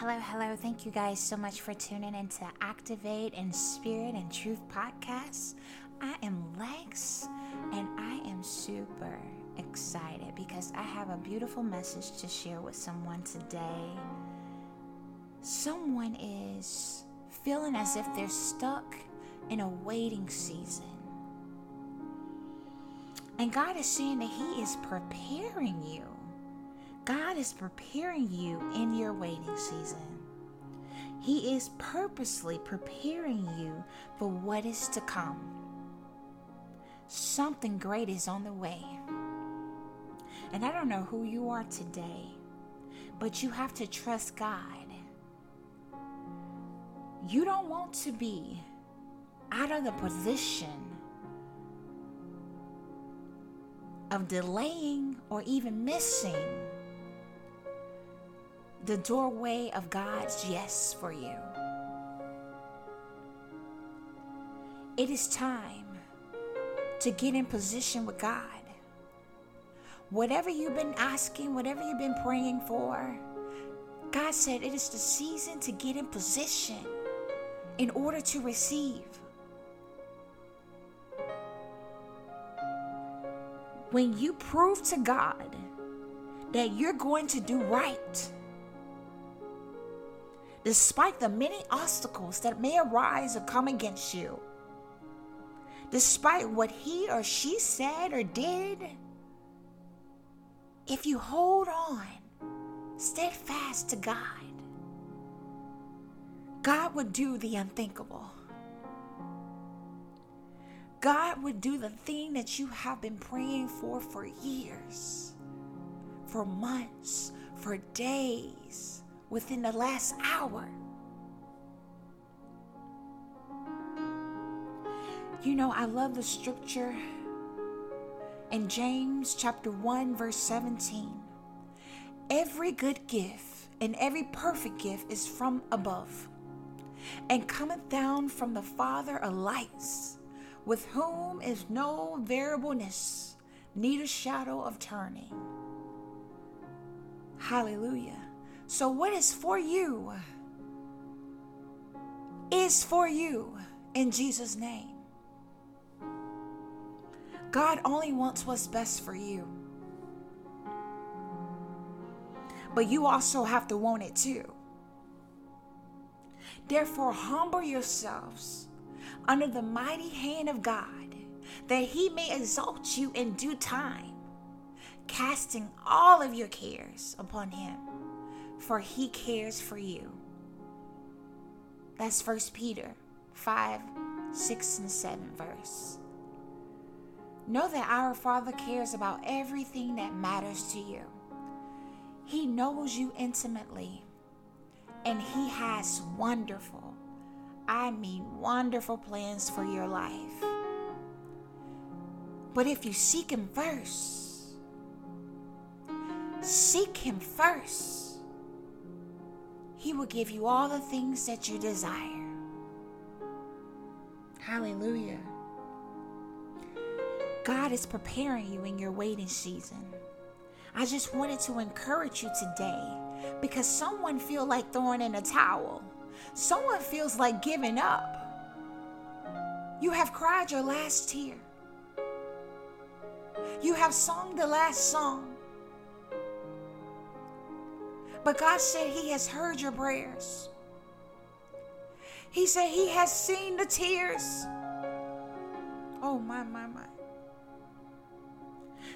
Hello, hello. Thank you guys so much for tuning in into Activate in Spirit and Truth podcast. I am Lex and I am super excited because I have a beautiful message to share with someone today. Someone is feeling as if they're stuck in a waiting season. And God is saying that He is preparing you God is preparing you in your waiting season. He is purposely preparing you for what is to come. Something great is on the way. And I don't know who you are today, but you have to trust God. You don't want to be out of the position of delaying or even missing the doorway of God's yes for you. It is time to get in position with God. Whatever you've been asking, whatever you've been praying for, God said it is the season to get in position in order to receive. When you prove to God that you're going to do right, despite the many obstacles that may arise or come against you, despite what he or she said or did, if you hold on steadfast to God, God would do the unthinkable. God would do the thing that you have been praying for for years, for months, for days within the last hour. You know, I love the scripture in James chapter 1 verse 17. Every good gift and every perfect gift is from above and cometh down from the Father of lights, with whom is no variableness, neither shadow of turning. Hallelujah. So, what is for you is for you in Jesus' name. God only wants what's best for you. But you also have to want it too. Therefore, humble yourselves under the mighty hand of God, that he may exalt you in due time, casting all of your cares upon him for he cares for you. That's First Peter 5, 6, and 7 verse. Know that our Father cares about everything that matters to you. He knows you intimately, and He has wonderful, I mean, wonderful plans for your life. But if you seek Him first, seek Him first he will give you all the things that you desire. Hallelujah. God is preparing you in your waiting season. I just wanted to encourage you today because someone feel like throwing in a towel. Someone feels like giving up. You have cried your last tear. You have sung the last song. But God said He has heard your prayers. He said He has seen the tears. Oh, my, my, my.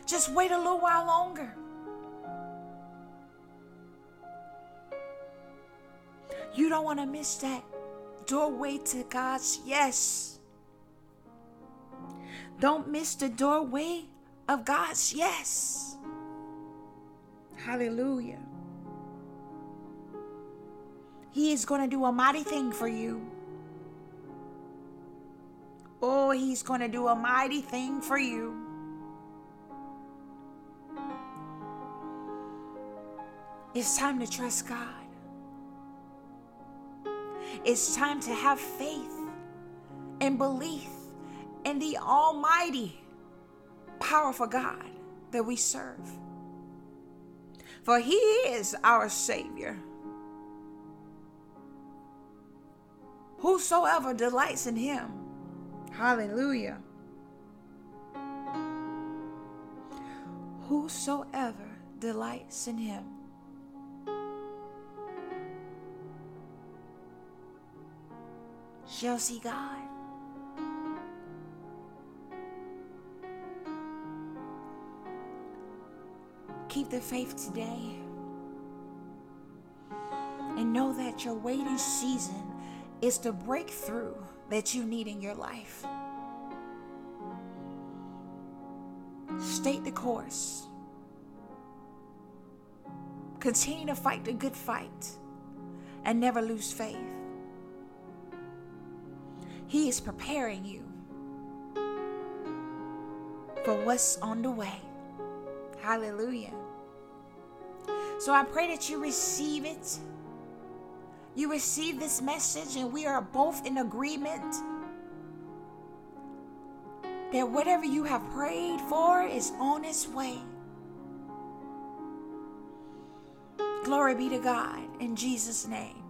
Just wait a little while longer. You don't want to miss that doorway to God's yes. Don't miss the doorway of God's yes. Hallelujah. He is going to do a mighty thing for you. Oh, He's going to do a mighty thing for you. It's time to trust God. It's time to have faith and belief in the Almighty, powerful God that we serve. For He is our Savior. Whosoever delights in him. Hallelujah. Whosoever delights in him. Shall see God. Keep the faith today. And know that your waiting season is the breakthrough that you need in your life. State the course. Continue to fight the good fight and never lose faith. He is preparing you for what's on the way. Hallelujah. So I pray that you receive it. You receive this message, and we are both in agreement that whatever you have prayed for is on its way. Glory be to God in Jesus' name.